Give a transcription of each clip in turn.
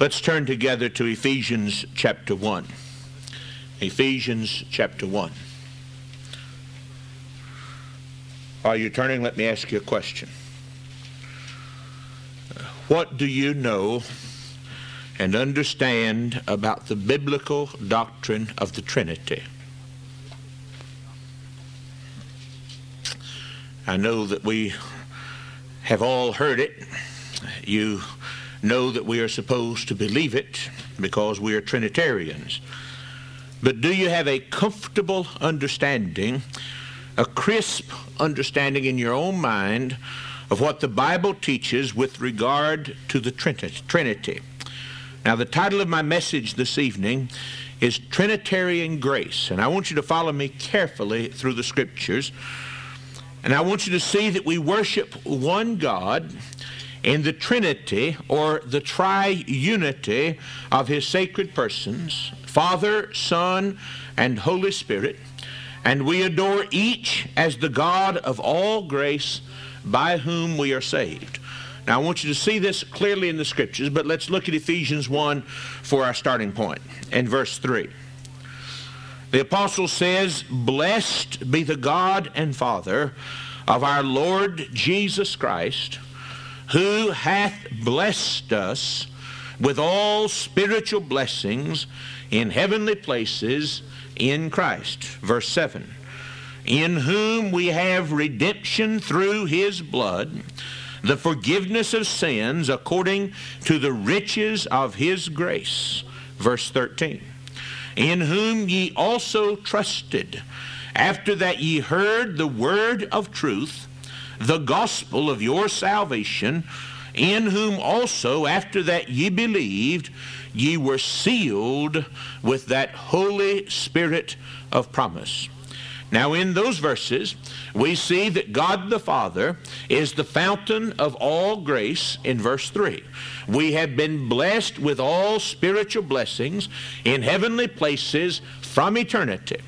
Let's turn together to Ephesians chapter 1. Ephesians chapter 1. Are you turning? Let me ask you a question. What do you know and understand about the biblical doctrine of the Trinity? I know that we have all heard it. You know that we are supposed to believe it because we are Trinitarians. But do you have a comfortable understanding, a crisp understanding in your own mind of what the Bible teaches with regard to the Trinity? Now, the title of my message this evening is Trinitarian Grace, and I want you to follow me carefully through the Scriptures and I want you to see that we worship one God in the Trinity or the triunity of His sacred persons, Father, Son, and Holy Spirit. And we adore each as the God of all grace by whom we are saved. Now, I want you to see this clearly in the Scriptures, but let's look at Ephesians 1 for our starting point in verse 3. The apostle says, Blessed be the God and Father of our Lord Jesus Christ, who hath blessed us with all spiritual blessings in heavenly places in Christ. Verse 7 In whom we have redemption through his blood, the forgiveness of sins according to the riches of his grace. Verse 13 in whom ye also trusted, after that ye heard the word of truth, the gospel of your salvation, in whom also, after that ye believed, ye were sealed with that Holy Spirit of promise. Now, in those verses, we see that God the Father is the fountain of all grace in verse 3. We have been blessed with all spiritual blessings in heavenly places from eternity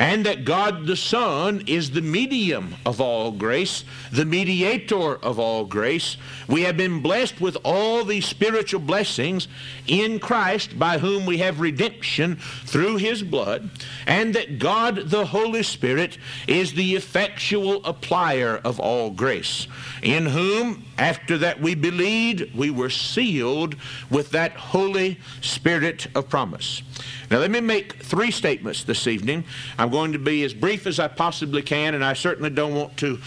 and that God the Son is the medium of all grace, the mediator of all grace. We have been blessed with all these spiritual blessings in Christ by whom we have redemption through his blood, and that God the Holy Spirit is the effectual applier of all grace, in whom, after that we believed, we were sealed with that Holy Spirit of promise. Now, let me make three statements this evening. I'm going to be as brief as I possibly can, and I certainly don't want to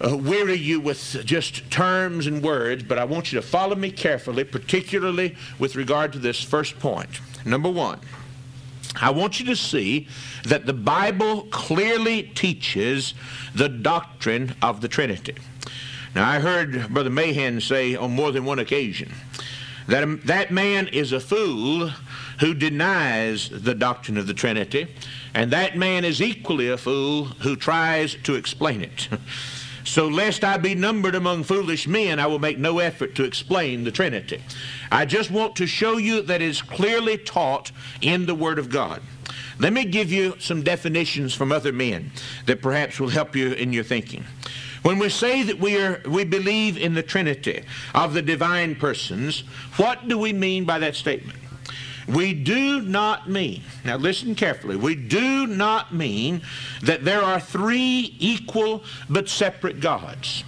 uh, weary you with just terms and words, but I want you to follow me carefully, particularly with regard to this first point. Number one, I want you to see that the Bible clearly teaches the doctrine of the Trinity. Now, I heard Brother Mahan say on more than one occasion that that man is a fool who denies the doctrine of the Trinity, and that man is equally a fool who tries to explain it. So, lest I be numbered among foolish men, I will make no effort to explain the Trinity. I just want to show you that it is clearly taught in the Word of God. Let me give you some definitions from other men that perhaps will help you in your thinking. When we say that we, are, we believe in the Trinity of the divine persons, what do we mean by that statement? We do not mean, now listen carefully, we do not mean that there are three equal but separate gods.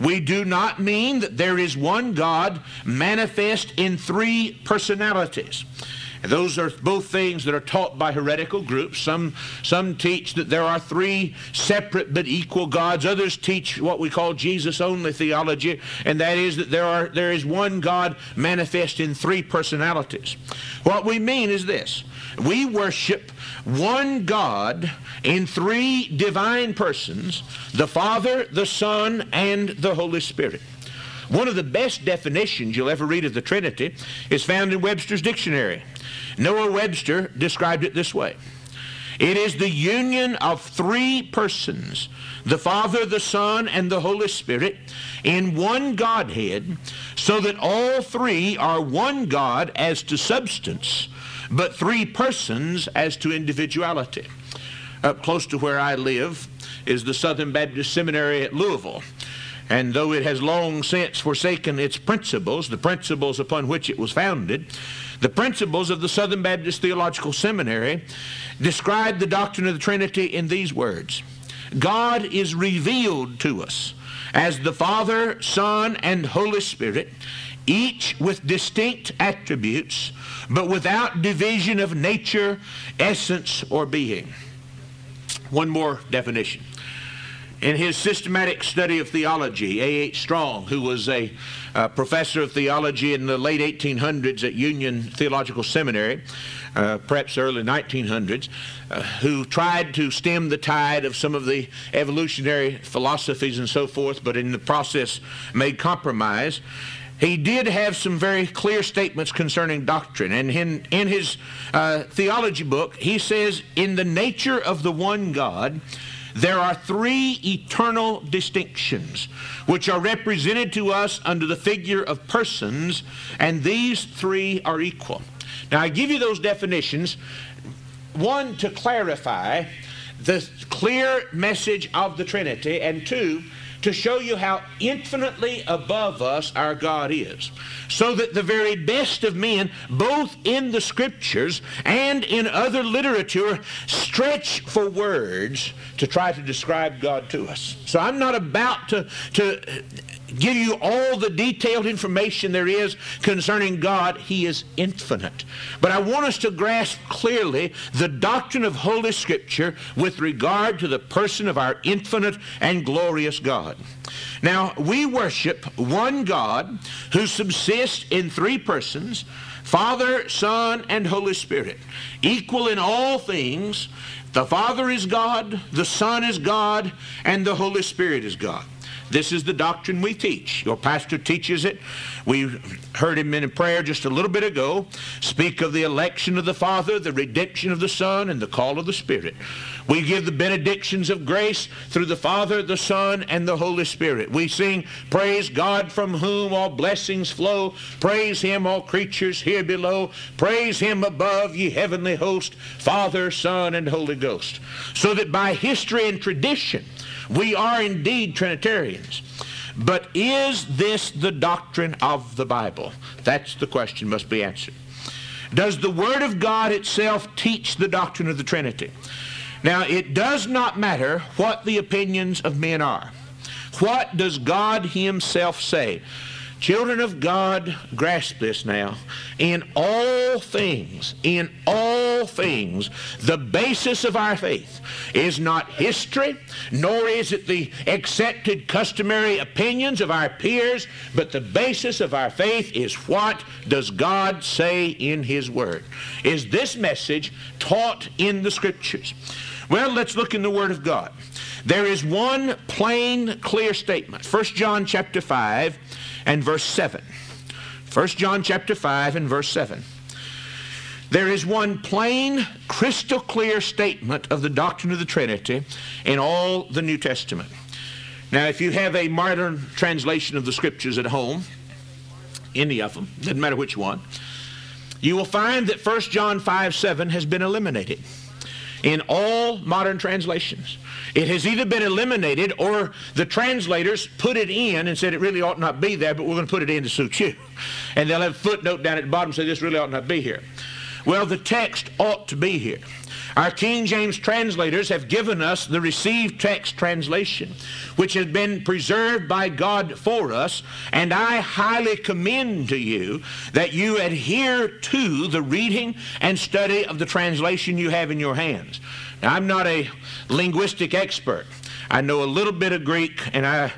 We do not mean that there is one God manifest in three personalities. Those are both things that are taught by heretical groups. Some, some teach that there are three separate but equal gods. Others teach what we call Jesus only theology, and that is that there, are, there is one God manifest in three personalities. What we mean is this we worship one God in three divine persons the Father, the Son, and the Holy Spirit. One of the best definitions you'll ever read of the Trinity is found in Webster's Dictionary. Noah Webster described it this way It is the union of three persons, the Father, the Son, and the Holy Spirit, in one Godhead, so that all three are one God as to substance, but three persons as to individuality. Up close to where I live is the Southern Baptist Seminary at Louisville. And though it has long since forsaken its principles, the principles upon which it was founded, the principles of the Southern Baptist Theological Seminary describe the doctrine of the Trinity in these words God is revealed to us as the Father, Son, and Holy Spirit, each with distinct attributes, but without division of nature, essence, or being. One more definition. In his systematic study of theology, A.H. Strong, who was a uh, professor of theology in the late 1800s at Union Theological Seminary, uh, perhaps early 1900s, uh, who tried to stem the tide of some of the evolutionary philosophies and so forth, but in the process made compromise. He did have some very clear statements concerning doctrine. And in, in his uh, theology book, he says, In the nature of the one God, there are three eternal distinctions which are represented to us under the figure of persons, and these three are equal. Now, I give you those definitions, one, to clarify the clear message of the Trinity, and two, to show you how infinitely above us our God is. So that the very best of men, both in the scriptures and in other literature, stretch for words to try to describe God to us. So I'm not about to, to give you all the detailed information there is concerning God. He is infinite. But I want us to grasp clearly the doctrine of Holy Scripture with regard to the person of our infinite and glorious God. Now, we worship one God who subsists in three persons Father, Son, and Holy Spirit, equal in all things. The Father is God, the Son is God, and the Holy Spirit is God. This is the doctrine we teach. Your pastor teaches it. We heard him in a prayer just a little bit ago speak of the election of the Father, the redemption of the Son, and the call of the Spirit. We give the benedictions of grace through the Father, the Son, and the Holy Spirit. We sing, Praise God from whom all blessings flow. Praise Him, all creatures here below. Praise Him above, ye heavenly host, Father, Son, and Holy Ghost. So that by history and tradition, we are indeed Trinitarians. But is this the doctrine of the Bible? That's the question must be answered. Does the Word of God itself teach the doctrine of the Trinity? Now, it does not matter what the opinions of men are. What does God Himself say? Children of God, grasp this now. In all things, in all things, the basis of our faith is not history, nor is it the accepted customary opinions of our peers, but the basis of our faith is what does God say in His Word? Is this message taught in the Scriptures? Well, let's look in the Word of God. There is one plain, clear statement. 1 John chapter 5 and verse 7. 1 John chapter 5 and verse 7. There is one plain, crystal clear statement of the doctrine of the Trinity in all the New Testament. Now, if you have a modern translation of the Scriptures at home, any of them, doesn't matter which one, you will find that 1 John 5 7 has been eliminated in all modern translations. It has either been eliminated or the translators put it in and said it really ought not be there, but we're going to put it in to suit you. And they'll have a footnote down at the bottom say this really ought not be here. Well, the text ought to be here. Our King James translators have given us the received text translation, which has been preserved by God for us, and I highly commend to you that you adhere to the reading and study of the translation you have in your hands. Now, I'm not a linguistic expert. I know a little bit of Greek, and I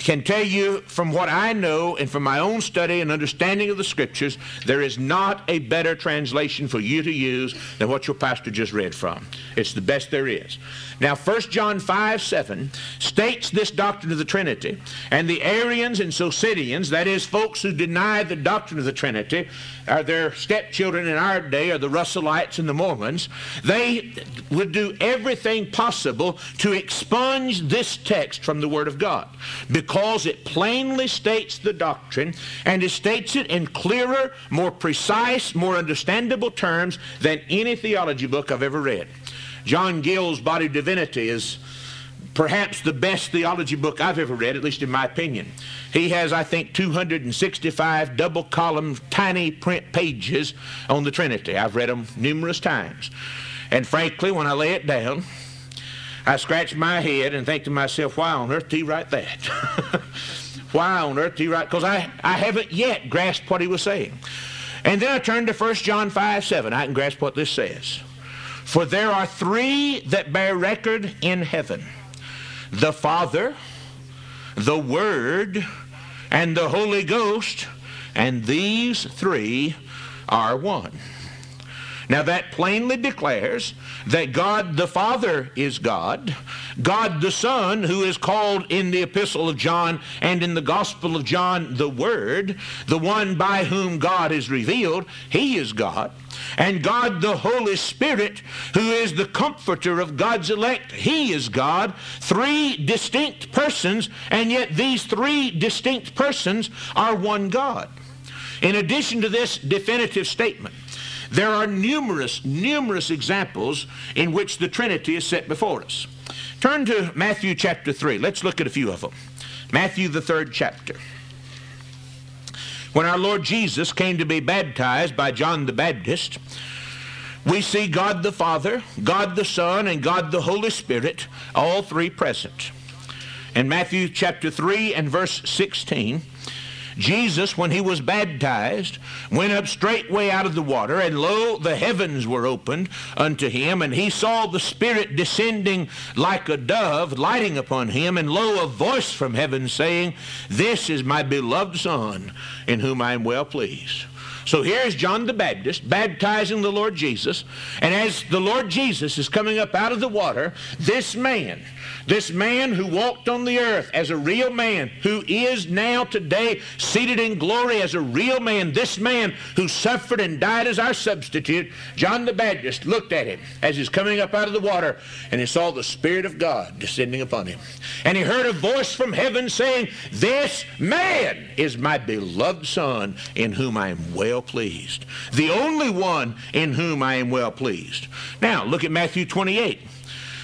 can tell you from what I know and from my own study and understanding of the scriptures, there is not a better translation for you to use than what your pastor just read from. It's the best there is. Now, 1 John 5 7 states this doctrine of the Trinity, and the Arians and Socinians, that is, folks who deny the doctrine of the Trinity, are their stepchildren in our day, are the Russellites and the Mormons, they would do everything possible to expunge this text from the Word of God because it plainly states the doctrine and it states it in clearer, more precise, more understandable terms than any theology book I've ever read. John Gill's Body Divinity is perhaps the best theology book I've ever read, at least in my opinion. He has, I think, 265 double column, tiny print pages on the Trinity. I've read them numerous times. And frankly, when I lay it down, I scratch my head and think to myself, why on earth did he write that? why on earth did he write? Because I, I haven't yet grasped what he was saying. And then I turn to 1 John 5 7. I can grasp what this says. For there are three that bear record in heaven the Father, the Word, and the Holy Ghost, and these three are one. Now that plainly declares that God the Father is God, God the Son, who is called in the Epistle of John and in the Gospel of John the Word, the one by whom God is revealed, he is God. And God the Holy Spirit, who is the comforter of God's elect, he is God. Three distinct persons, and yet these three distinct persons are one God. In addition to this definitive statement, there are numerous, numerous examples in which the Trinity is set before us. Turn to Matthew chapter 3. Let's look at a few of them. Matthew, the third chapter. When our Lord Jesus came to be baptized by John the Baptist, we see God the Father, God the Son, and God the Holy Spirit, all three present. In Matthew chapter 3 and verse 16, Jesus, when he was baptized, went up straightway out of the water, and lo, the heavens were opened unto him, and he saw the Spirit descending like a dove, lighting upon him, and lo, a voice from heaven saying, This is my beloved Son, in whom I am well pleased. So here's John the Baptist baptizing the Lord Jesus. And as the Lord Jesus is coming up out of the water, this man, this man who walked on the earth as a real man, who is now today seated in glory as a real man, this man who suffered and died as our substitute, John the Baptist looked at him as he's coming up out of the water and he saw the Spirit of God descending upon him. And he heard a voice from heaven saying, This man is my beloved Son in whom I am well pleased. The only one in whom I am well pleased. Now, look at Matthew 28.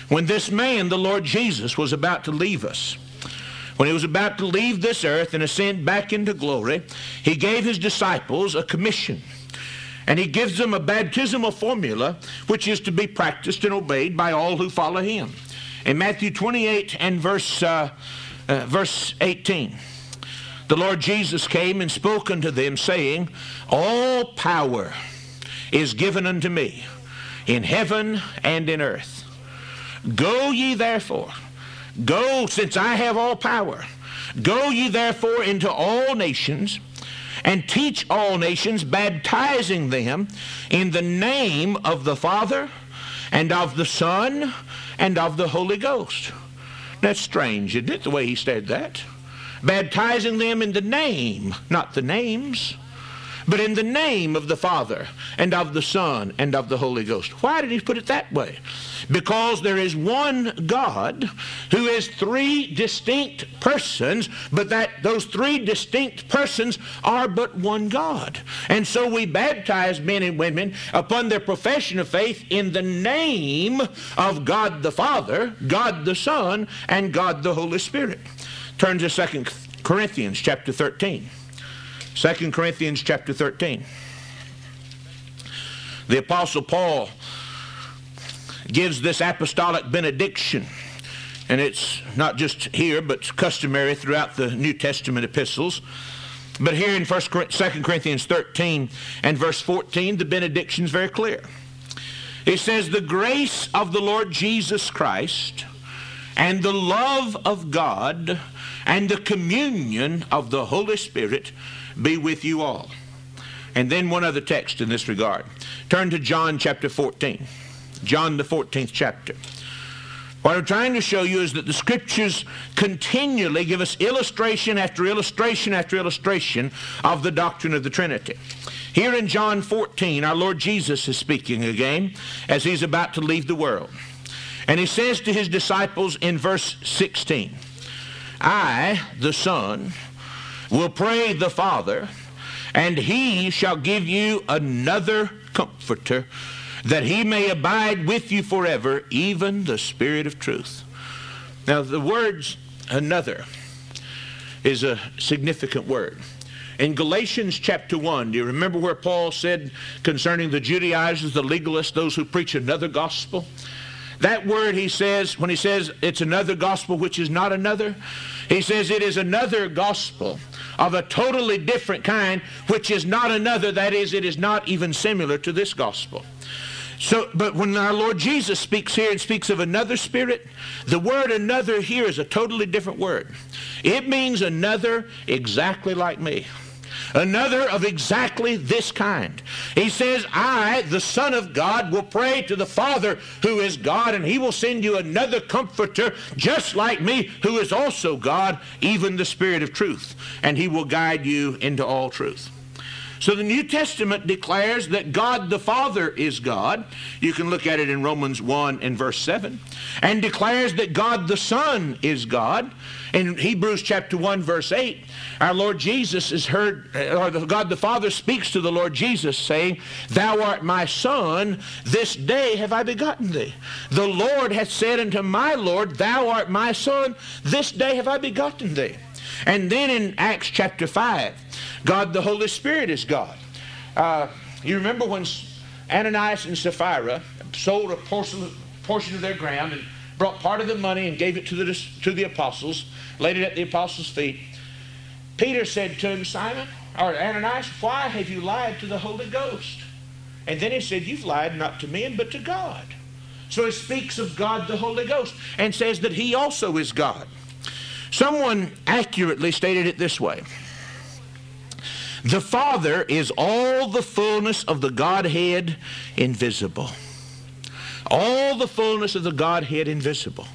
When this man, the Lord Jesus, was about to leave us, when he was about to leave this earth and ascend back into glory, he gave his disciples a commission. And he gives them a baptismal formula which is to be practiced and obeyed by all who follow him. In Matthew 28 and verse, uh, uh, verse 18, the Lord Jesus came and spoke unto them, saying, All power is given unto me in heaven and in earth. Go ye therefore, go since I have all power. Go ye therefore into all nations and teach all nations, baptizing them in the name of the Father and of the Son and of the Holy Ghost. That's strange, isn't it, the way he said that? Baptizing them in the name, not the names but in the name of the Father and of the Son and of the Holy Ghost. Why did he put it that way? Because there is one God who is three distinct persons, but that those three distinct persons are but one God. And so we baptize men and women upon their profession of faith in the name of God the Father, God the Son, and God the Holy Spirit. Turn to 2 Corinthians chapter 13. 2 Corinthians chapter 13. The Apostle Paul gives this apostolic benediction. And it's not just here, but customary throughout the New Testament epistles. But here in 1, 2 Corinthians 13 and verse 14, the benediction is very clear. It says, The grace of the Lord Jesus Christ and the love of God and the communion of the Holy Spirit be with you all. And then one other text in this regard. Turn to John chapter 14. John the 14th chapter. What I'm trying to show you is that the scriptures continually give us illustration after illustration after illustration of the doctrine of the Trinity. Here in John 14, our Lord Jesus is speaking again as he's about to leave the world. And he says to his disciples in verse 16, I, the Son, will pray the Father, and he shall give you another comforter, that he may abide with you forever, even the Spirit of truth. Now, the words another is a significant word. In Galatians chapter 1, do you remember where Paul said concerning the Judaizers, the legalists, those who preach another gospel? That word, he says, when he says it's another gospel which is not another, he says it is another gospel of a totally different kind, which is not another. That is, it is not even similar to this gospel. So, but when our Lord Jesus speaks here and speaks of another spirit, the word another here is a totally different word. It means another exactly like me another of exactly this kind. He says, I, the Son of God, will pray to the Father who is God, and he will send you another comforter just like me, who is also God, even the Spirit of truth, and he will guide you into all truth. So the New Testament declares that God the Father is God. You can look at it in Romans 1 and verse 7. And declares that God the Son is God. In Hebrews chapter 1 verse 8, our Lord Jesus is heard, uh, or God the Father speaks to the Lord Jesus saying, Thou art my Son, this day have I begotten thee. The Lord hath said unto my Lord, Thou art my Son, this day have I begotten thee. And then in Acts chapter 5, God the Holy Spirit is God. Uh, you remember when Ananias and Sapphira sold a portion, portion of their ground and brought part of the money and gave it to the, to the apostles, laid it at the apostles' feet. Peter said to him, Simon, or Ananias, why have you lied to the Holy Ghost? And then he said, You've lied not to men, but to God. So he speaks of God the Holy Ghost and says that he also is God. Someone accurately stated it this way The Father is all the fullness of the Godhead invisible. All the fullness of the Godhead invisible.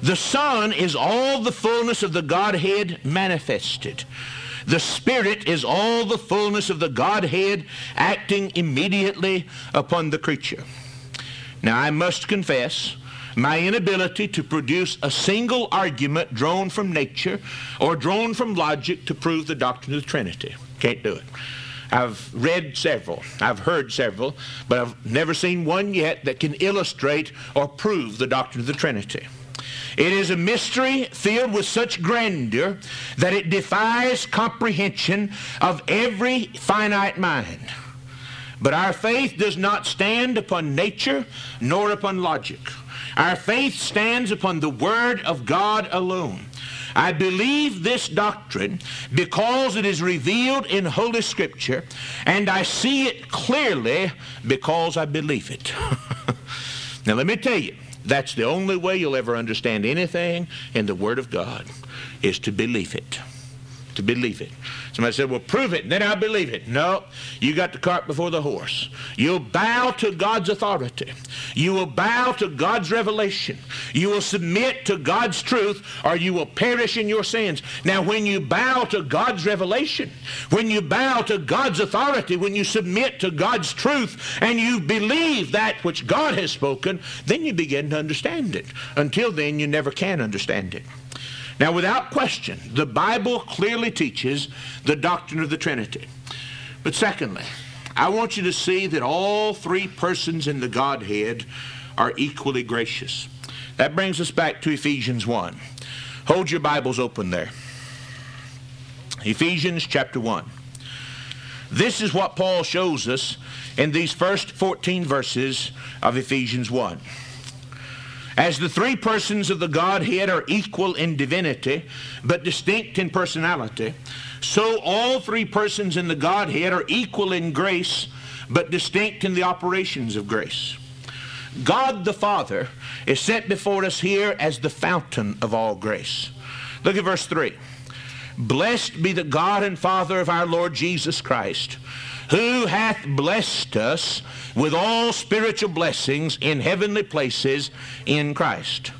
The Son is all the fullness of the Godhead manifested. The Spirit is all the fullness of the Godhead acting immediately upon the creature. Now, I must confess my inability to produce a single argument drawn from nature or drawn from logic to prove the doctrine of the Trinity. Can't do it. I've read several, I've heard several, but I've never seen one yet that can illustrate or prove the doctrine of the Trinity. It is a mystery filled with such grandeur that it defies comprehension of every finite mind. But our faith does not stand upon nature nor upon logic. Our faith stands upon the Word of God alone. I believe this doctrine because it is revealed in Holy Scripture, and I see it clearly because I believe it. now, let me tell you, that's the only way you'll ever understand anything in the Word of God, is to believe it. To believe it. Somebody said, well, prove it, and then I'll believe it. No, you got the cart before the horse. You'll bow to God's authority. You will bow to God's revelation. You will submit to God's truth, or you will perish in your sins. Now, when you bow to God's revelation, when you bow to God's authority, when you submit to God's truth, and you believe that which God has spoken, then you begin to understand it. Until then, you never can understand it. Now, without question, the Bible clearly teaches the doctrine of the Trinity. But secondly, I want you to see that all three persons in the Godhead are equally gracious. That brings us back to Ephesians 1. Hold your Bibles open there. Ephesians chapter 1. This is what Paul shows us in these first 14 verses of Ephesians 1. As the three persons of the Godhead are equal in divinity, but distinct in personality, so all three persons in the Godhead are equal in grace, but distinct in the operations of grace. God the Father is set before us here as the fountain of all grace. Look at verse 3. Blessed be the God and Father of our Lord Jesus Christ who hath blessed us with all spiritual blessings in heavenly places in Christ.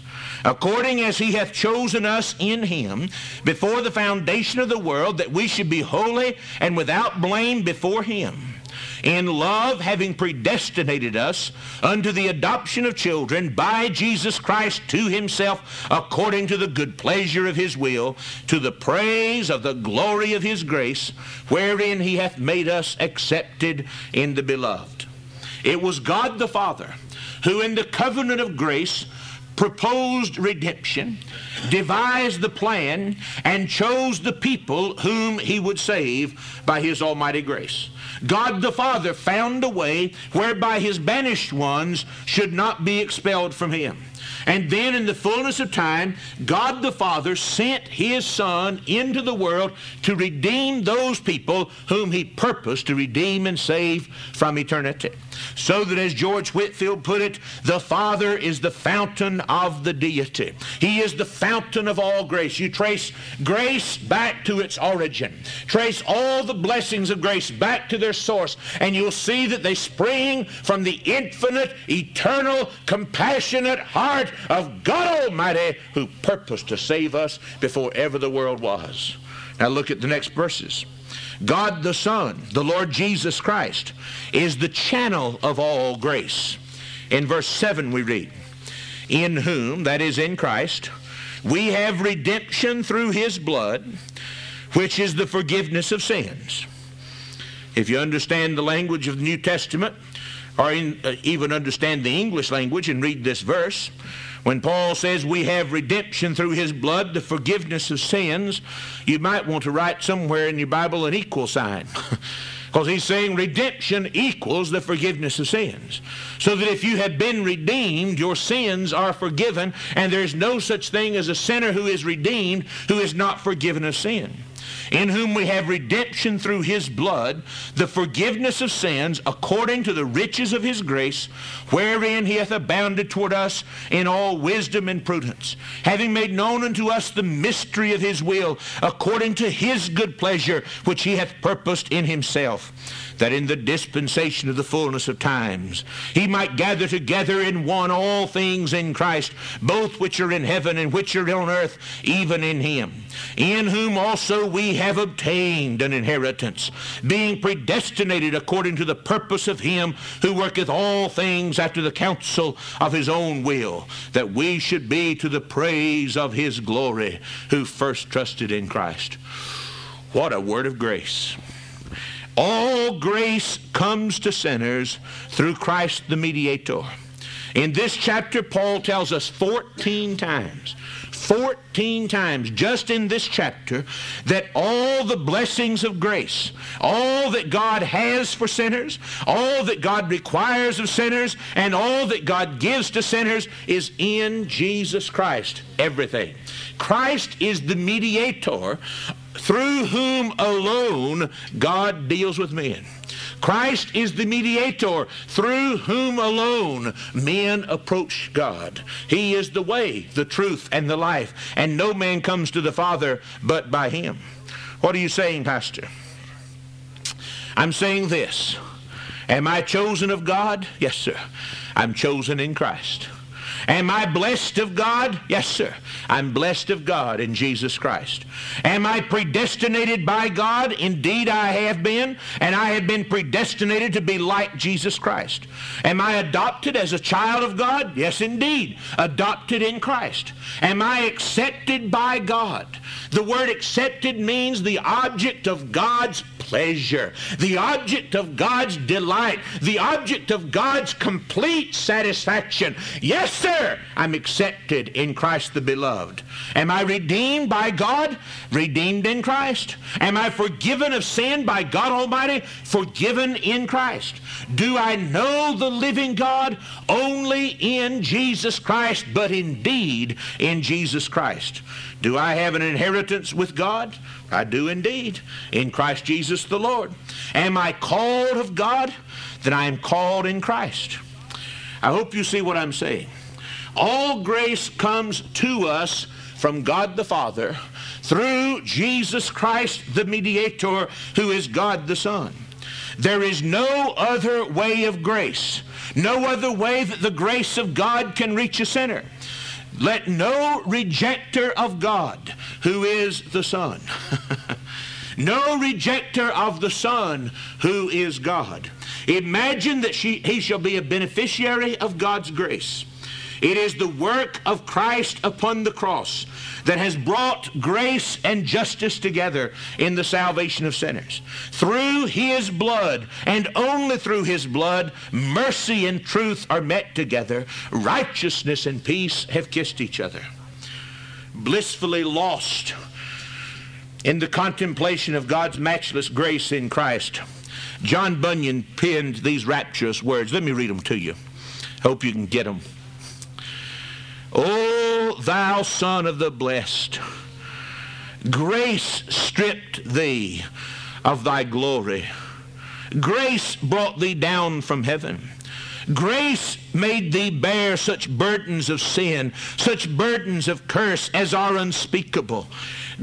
According as he hath chosen us in him before the foundation of the world, that we should be holy and without blame before him in love having predestinated us unto the adoption of children by Jesus Christ to himself according to the good pleasure of his will to the praise of the glory of his grace wherein he hath made us accepted in the beloved. It was God the Father who in the covenant of grace proposed redemption, devised the plan, and chose the people whom he would save by his almighty grace. God the Father found a way whereby his banished ones should not be expelled from him. And then in the fullness of time, God the Father sent his Son into the world to redeem those people whom he purposed to redeem and save from eternity. So that as George Whitefield put it, the Father is the fountain of the deity. He is the fountain of all grace. You trace grace back to its origin. Trace all the blessings of grace back to their source, and you'll see that they spring from the infinite, eternal, compassionate heart of God Almighty who purposed to save us before ever the world was. Now look at the next verses. God the Son, the Lord Jesus Christ, is the channel of all grace. In verse 7 we read, In whom, that is in Christ, we have redemption through his blood, which is the forgiveness of sins. If you understand the language of the New Testament, or in, uh, even understand the English language and read this verse, when Paul says we have redemption through his blood, the forgiveness of sins, you might want to write somewhere in your Bible an equal sign. Because he's saying redemption equals the forgiveness of sins. So that if you have been redeemed, your sins are forgiven, and there's no such thing as a sinner who is redeemed who is not forgiven of sin in whom we have redemption through his blood, the forgiveness of sins according to the riches of his grace, wherein he hath abounded toward us in all wisdom and prudence, having made known unto us the mystery of his will, according to his good pleasure, which he hath purposed in himself that in the dispensation of the fullness of times he might gather together in one all things in Christ, both which are in heaven and which are on earth, even in him, in whom also we have obtained an inheritance, being predestinated according to the purpose of him who worketh all things after the counsel of his own will, that we should be to the praise of his glory, who first trusted in Christ. What a word of grace. All grace comes to sinners through Christ the mediator. In this chapter, Paul tells us 14 times 14 times just in this chapter that all the blessings of grace, all that God has for sinners, all that God requires of sinners, and all that God gives to sinners is in Jesus Christ. Everything. Christ is the mediator through whom alone God deals with men. Christ is the mediator through whom alone men approach God. He is the way, the truth, and the life, and no man comes to the Father but by him. What are you saying, Pastor? I'm saying this. Am I chosen of God? Yes, sir. I'm chosen in Christ. Am I blessed of God? Yes, sir. I'm blessed of God in Jesus Christ. Am I predestinated by God? Indeed, I have been, and I have been predestinated to be like Jesus Christ. Am I adopted as a child of God? Yes, indeed. Adopted in Christ. Am I accepted by God? The word accepted means the object of God's pleasure, the object of God's delight, the object of God's complete satisfaction. Yes, sir, I'm accepted in Christ the beloved. Am I redeemed by God? Redeemed in Christ. Am I forgiven of sin by God Almighty? Forgiven in Christ. Do I know the living God? Only in Jesus Christ, but indeed in Jesus Christ. Do I have an inheritance with God? I do indeed, in Christ Jesus the Lord. Am I called of God? Then I am called in Christ. I hope you see what I'm saying. All grace comes to us from God the Father through Jesus Christ the mediator, who is God the Son. There is no other way of grace, no other way that the grace of God can reach a sinner. Let no rejecter of God, who is the Son, no rejecter of the Son, who is God, imagine that she, he shall be a beneficiary of God's grace. It is the work of Christ upon the cross that has brought grace and justice together in the salvation of sinners. Through his blood, and only through his blood, mercy and truth are met together. Righteousness and peace have kissed each other. Blissfully lost in the contemplation of God's matchless grace in Christ, John Bunyan penned these rapturous words. Let me read them to you. Hope you can get them. O thou son of the blessed, grace stripped thee of thy glory. Grace brought thee down from heaven. Grace made thee bear such burdens of sin, such burdens of curse as are unspeakable.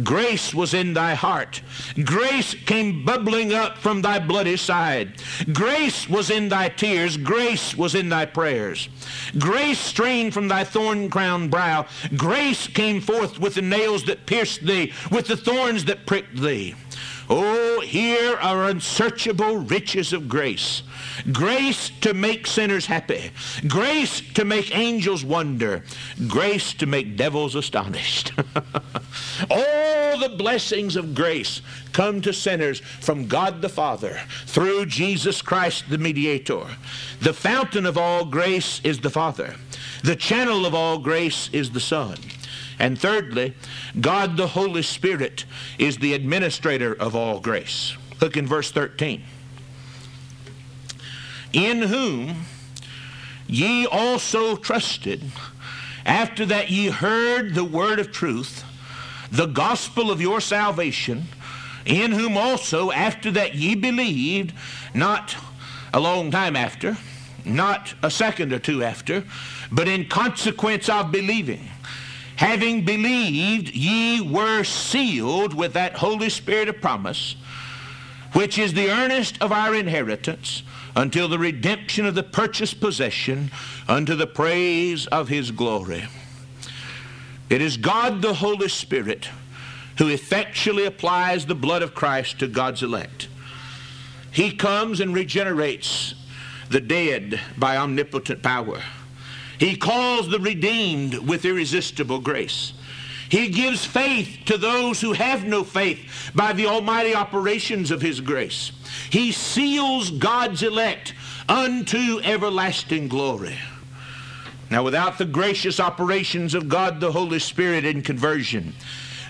Grace was in thy heart. Grace came bubbling up from thy bloody side. Grace was in thy tears. Grace was in thy prayers. Grace strained from thy thorn-crowned brow. Grace came forth with the nails that pierced thee, with the thorns that pricked thee. Oh, here are unsearchable riches of grace. Grace to make sinners happy. Grace to make angels wonder. Grace to make devils astonished. All the blessings of grace come to sinners from God the Father through Jesus Christ the mediator. The fountain of all grace is the Father. The channel of all grace is the Son. And thirdly, God the Holy Spirit is the administrator of all grace. Look in verse 13. In whom ye also trusted, after that ye heard the word of truth, the gospel of your salvation, in whom also, after that ye believed, not a long time after, not a second or two after, but in consequence of believing, having believed, ye were sealed with that Holy Spirit of promise, which is the earnest of our inheritance until the redemption of the purchased possession unto the praise of his glory. It is God the Holy Spirit who effectually applies the blood of Christ to God's elect. He comes and regenerates the dead by omnipotent power. He calls the redeemed with irresistible grace. He gives faith to those who have no faith by the almighty operations of His grace. He seals God's elect unto everlasting glory. Now, without the gracious operations of God the Holy Spirit in conversion,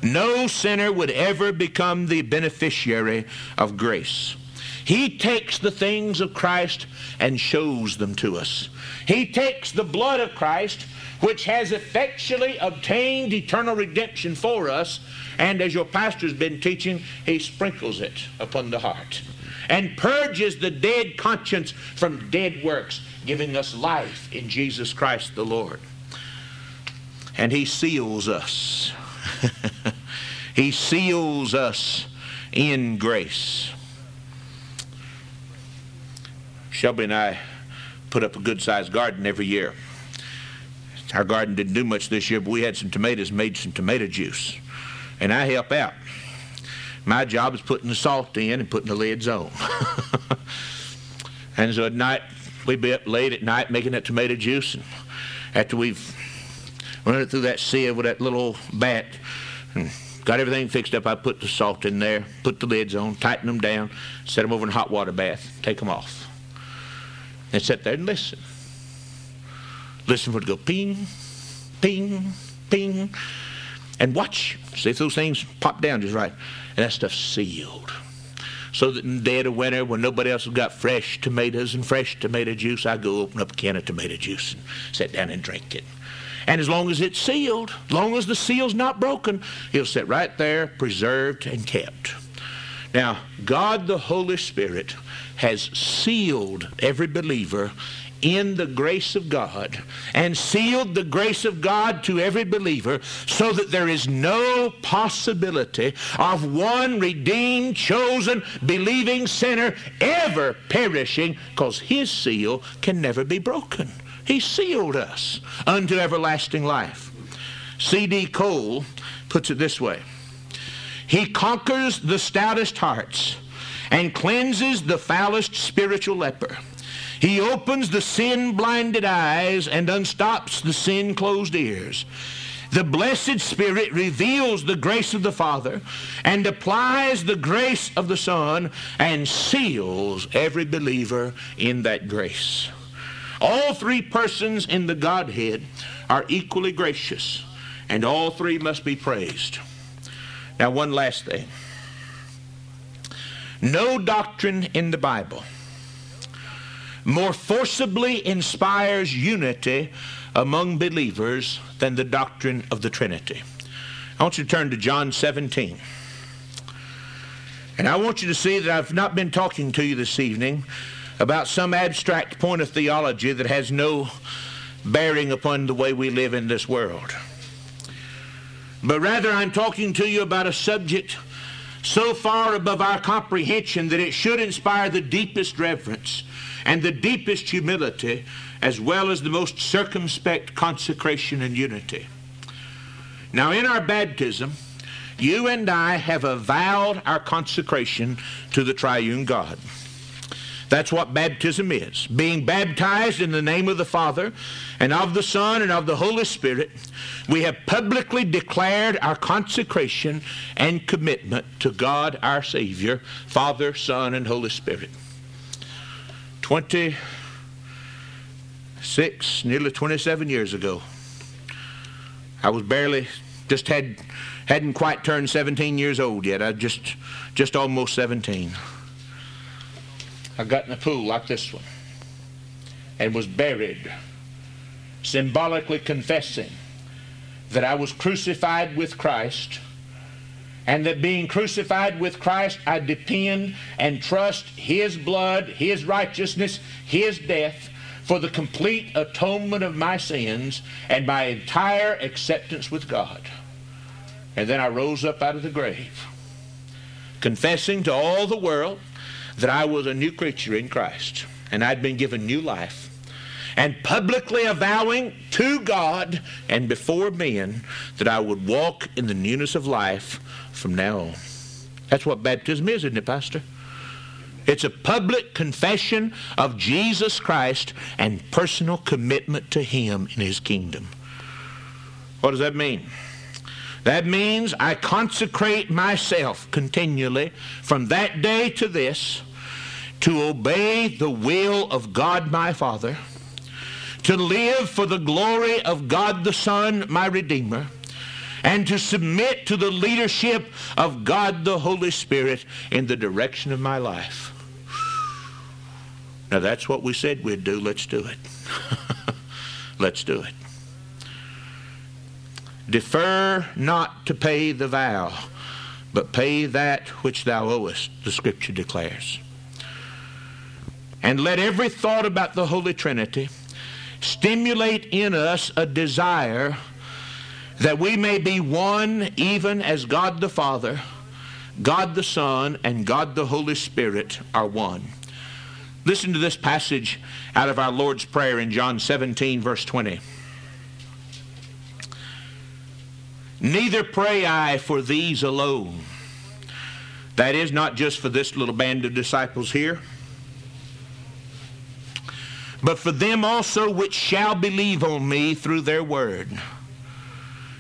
no sinner would ever become the beneficiary of grace. He takes the things of Christ and shows them to us. He takes the blood of Christ, which has effectually obtained eternal redemption for us, and as your pastor's been teaching, he sprinkles it upon the heart and purges the dead conscience from dead works, giving us life in Jesus Christ the Lord. And he seals us. he seals us in grace. Shelby and I put up a good sized garden every year. Our garden didn't do much this year, but we had some tomatoes, made some tomato juice. And I help out. My job is putting the salt in and putting the lids on. and so at night, we'd be up late at night making that tomato juice. And after we've run it through that sieve with that little bat and got everything fixed up, I put the salt in there, put the lids on, tighten them down, set them over in a hot water bath, take them off and sit there and listen. Listen for it to go ping, ping, ping, and watch. See if those things pop down just right. And that stuff's sealed. So that in the dead of winter, when nobody else has got fresh tomatoes and fresh tomato juice, I go open up a can of tomato juice and sit down and drink it. And as long as it's sealed, as long as the seal's not broken, it'll sit right there, preserved and kept. Now, God the Holy Spirit has sealed every believer in the grace of God and sealed the grace of God to every believer so that there is no possibility of one redeemed, chosen, believing sinner ever perishing because his seal can never be broken. He sealed us unto everlasting life. C.D. Cole puts it this way. He conquers the stoutest hearts and cleanses the foulest spiritual leper. He opens the sin blinded eyes and unstops the sin closed ears. The blessed Spirit reveals the grace of the Father and applies the grace of the Son and seals every believer in that grace. All three persons in the Godhead are equally gracious, and all three must be praised. Now, one last thing. No doctrine in the Bible more forcibly inspires unity among believers than the doctrine of the Trinity. I want you to turn to John 17. And I want you to see that I've not been talking to you this evening about some abstract point of theology that has no bearing upon the way we live in this world. But rather, I'm talking to you about a subject so far above our comprehension that it should inspire the deepest reverence and the deepest humility, as well as the most circumspect consecration and unity. Now, in our baptism, you and I have avowed our consecration to the triune God. That's what baptism is. Being baptized in the name of the Father and of the Son and of the Holy Spirit, we have publicly declared our consecration and commitment to God our Savior, Father, Son, and Holy Spirit. 26, nearly 27 years ago, I was barely, just had, hadn't quite turned 17 years old yet. I just, just almost 17. I got in a pool like this one and was buried, symbolically confessing that I was crucified with Christ and that being crucified with Christ, I depend and trust His blood, His righteousness, His death for the complete atonement of my sins and my entire acceptance with God. And then I rose up out of the grave, confessing to all the world that I was a new creature in Christ and I'd been given new life, and publicly avowing to God and before men that I would walk in the newness of life from now on. That's what baptism is, isn't it, Pastor? It's a public confession of Jesus Christ and personal commitment to Him in His kingdom. What does that mean? That means I consecrate myself continually from that day to this to obey the will of God my Father, to live for the glory of God the Son, my Redeemer, and to submit to the leadership of God the Holy Spirit in the direction of my life. Now that's what we said we'd do. Let's do it. Let's do it. Defer not to pay the vow, but pay that which thou owest, the Scripture declares. And let every thought about the Holy Trinity stimulate in us a desire that we may be one even as God the Father, God the Son, and God the Holy Spirit are one. Listen to this passage out of our Lord's Prayer in John 17, verse 20. Neither pray I for these alone. That is not just for this little band of disciples here but for them also which shall believe on me through their word.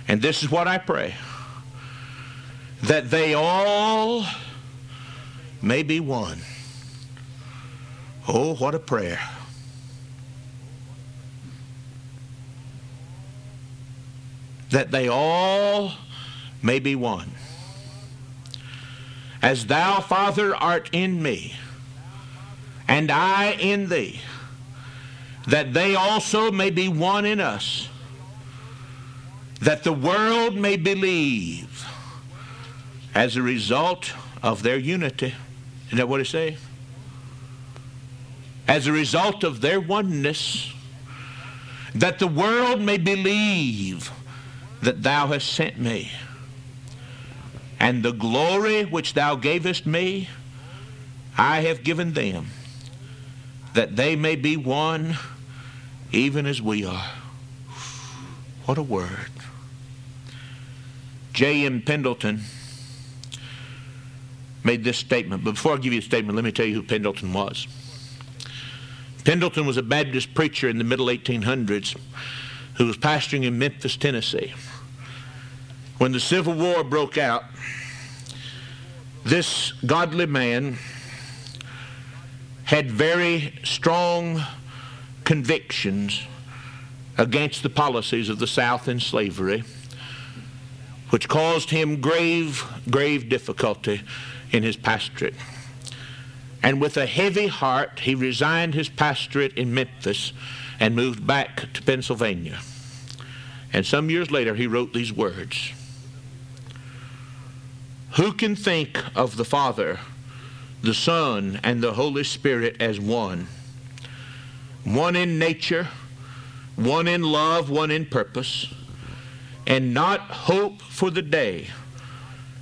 And this is what I pray that they all may be one. Oh, what a prayer. That they all may be one. As thou, Father, art in me, and I in thee that they also may be one in us, that the world may believe as a result of their unity. Isn't that what it says? As a result of their oneness, that the world may believe that thou hast sent me. And the glory which thou gavest me, I have given them, that they may be one even as we are. What a word. J.M. Pendleton made this statement. But before I give you the statement, let me tell you who Pendleton was. Pendleton was a Baptist preacher in the middle 1800s who was pastoring in Memphis, Tennessee. When the Civil War broke out, this godly man had very strong convictions against the policies of the South in slavery, which caused him grave, grave difficulty in his pastorate. And with a heavy heart, he resigned his pastorate in Memphis and moved back to Pennsylvania. And some years later, he wrote these words Who can think of the Father, the Son, and the Holy Spirit as one? One in nature, one in love, one in purpose, and not hope for the day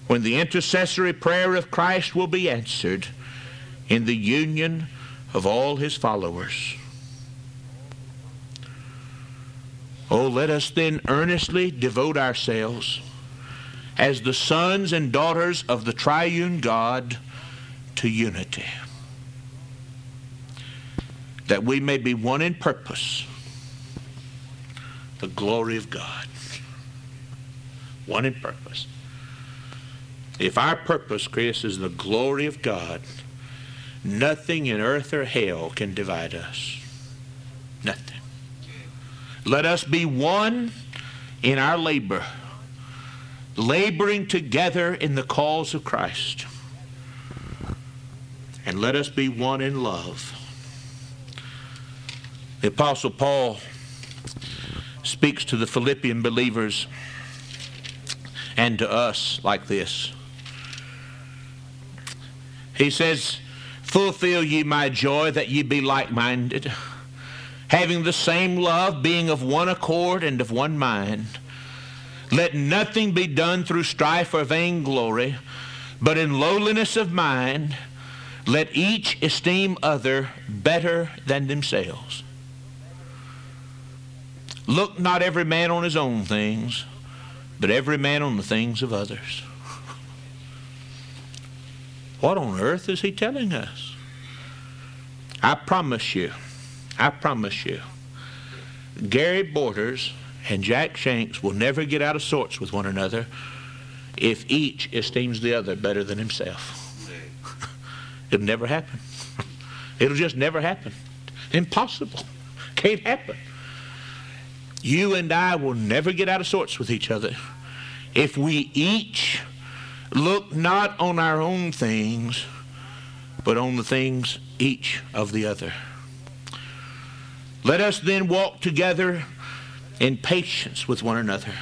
when the intercessory prayer of Christ will be answered in the union of all his followers. Oh, let us then earnestly devote ourselves as the sons and daughters of the triune God to unity, that we may be one in purpose, the glory of God. One in purpose. If our purpose, Chris, is the glory of God, Nothing in earth or hell can divide us. Nothing. Let us be one in our labor, laboring together in the cause of Christ. And let us be one in love. The Apostle Paul speaks to the Philippian believers and to us like this. He says, Fulfill ye my joy that ye be like minded, having the same love, being of one accord and of one mind. Let nothing be done through strife or vainglory, but in lowliness of mind, let each esteem other better than themselves. Look not every man on his own things, but every man on the things of others. What on earth is he telling us? I promise you, I promise you, Gary Borders and Jack Shanks will never get out of sorts with one another if each esteems the other better than himself. It'll never happen. It'll just never happen. Impossible. Can't happen. You and I will never get out of sorts with each other if we each look not on our own things, but on the things each of the other. Let us then walk together in patience with one another,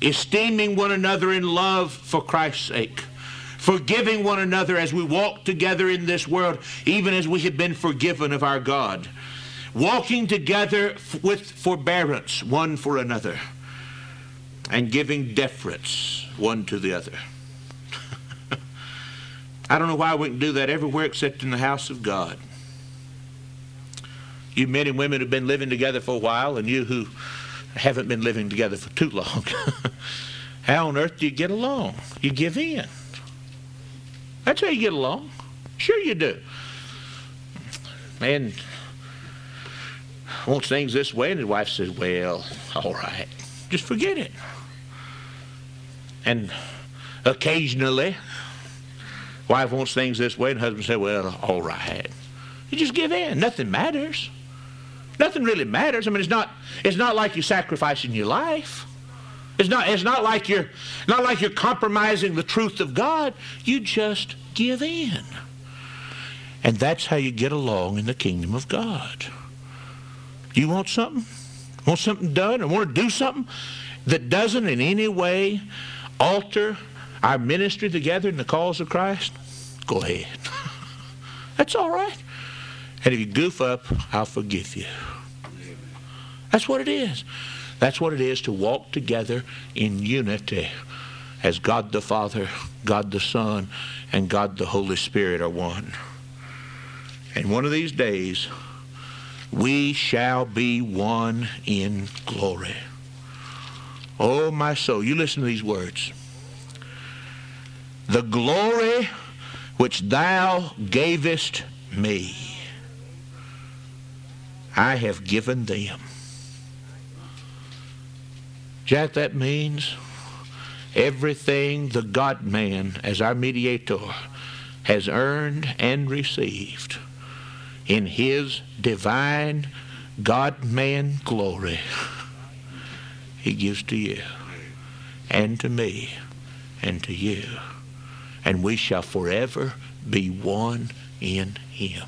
esteeming one another in love for Christ's sake, forgiving one another as we walk together in this world, even as we have been forgiven of our God, walking together with forbearance one for another, and giving deference one to the other. I don't know why we can do that everywhere except in the house of God. You men and women who've been living together for a while, and you who haven't been living together for too long, how on earth do you get along? You give in. That's how you get along. Sure you do. Man wants things this way, and his wife says, Well, all right. Just forget it. And occasionally, wife wants things this way, and husband says, Well, all right. You just give in. Nothing matters. Nothing really matters. I mean, it's not, it's not like you're sacrificing your life. It's not, it's not like you're not like you're compromising the truth of God. You just give in. And that's how you get along in the kingdom of God. You want something? Want something done or want to do something that doesn't in any way alter our ministry together in the cause of Christ? Go ahead. That's all right. And if you goof up, I'll forgive you. That's what it is. That's what it is to walk together in unity as God the Father, God the Son, and God the Holy Spirit are one. And one of these days, we shall be one in glory. Oh, my soul, you listen to these words. The glory which thou gavest me. I have given them. Jack, that means everything the God man, as our mediator, has earned and received in his divine God man glory, he gives to you and to me and to you. And we shall forever be one in him.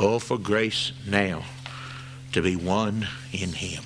Oh, for grace now to be one in him.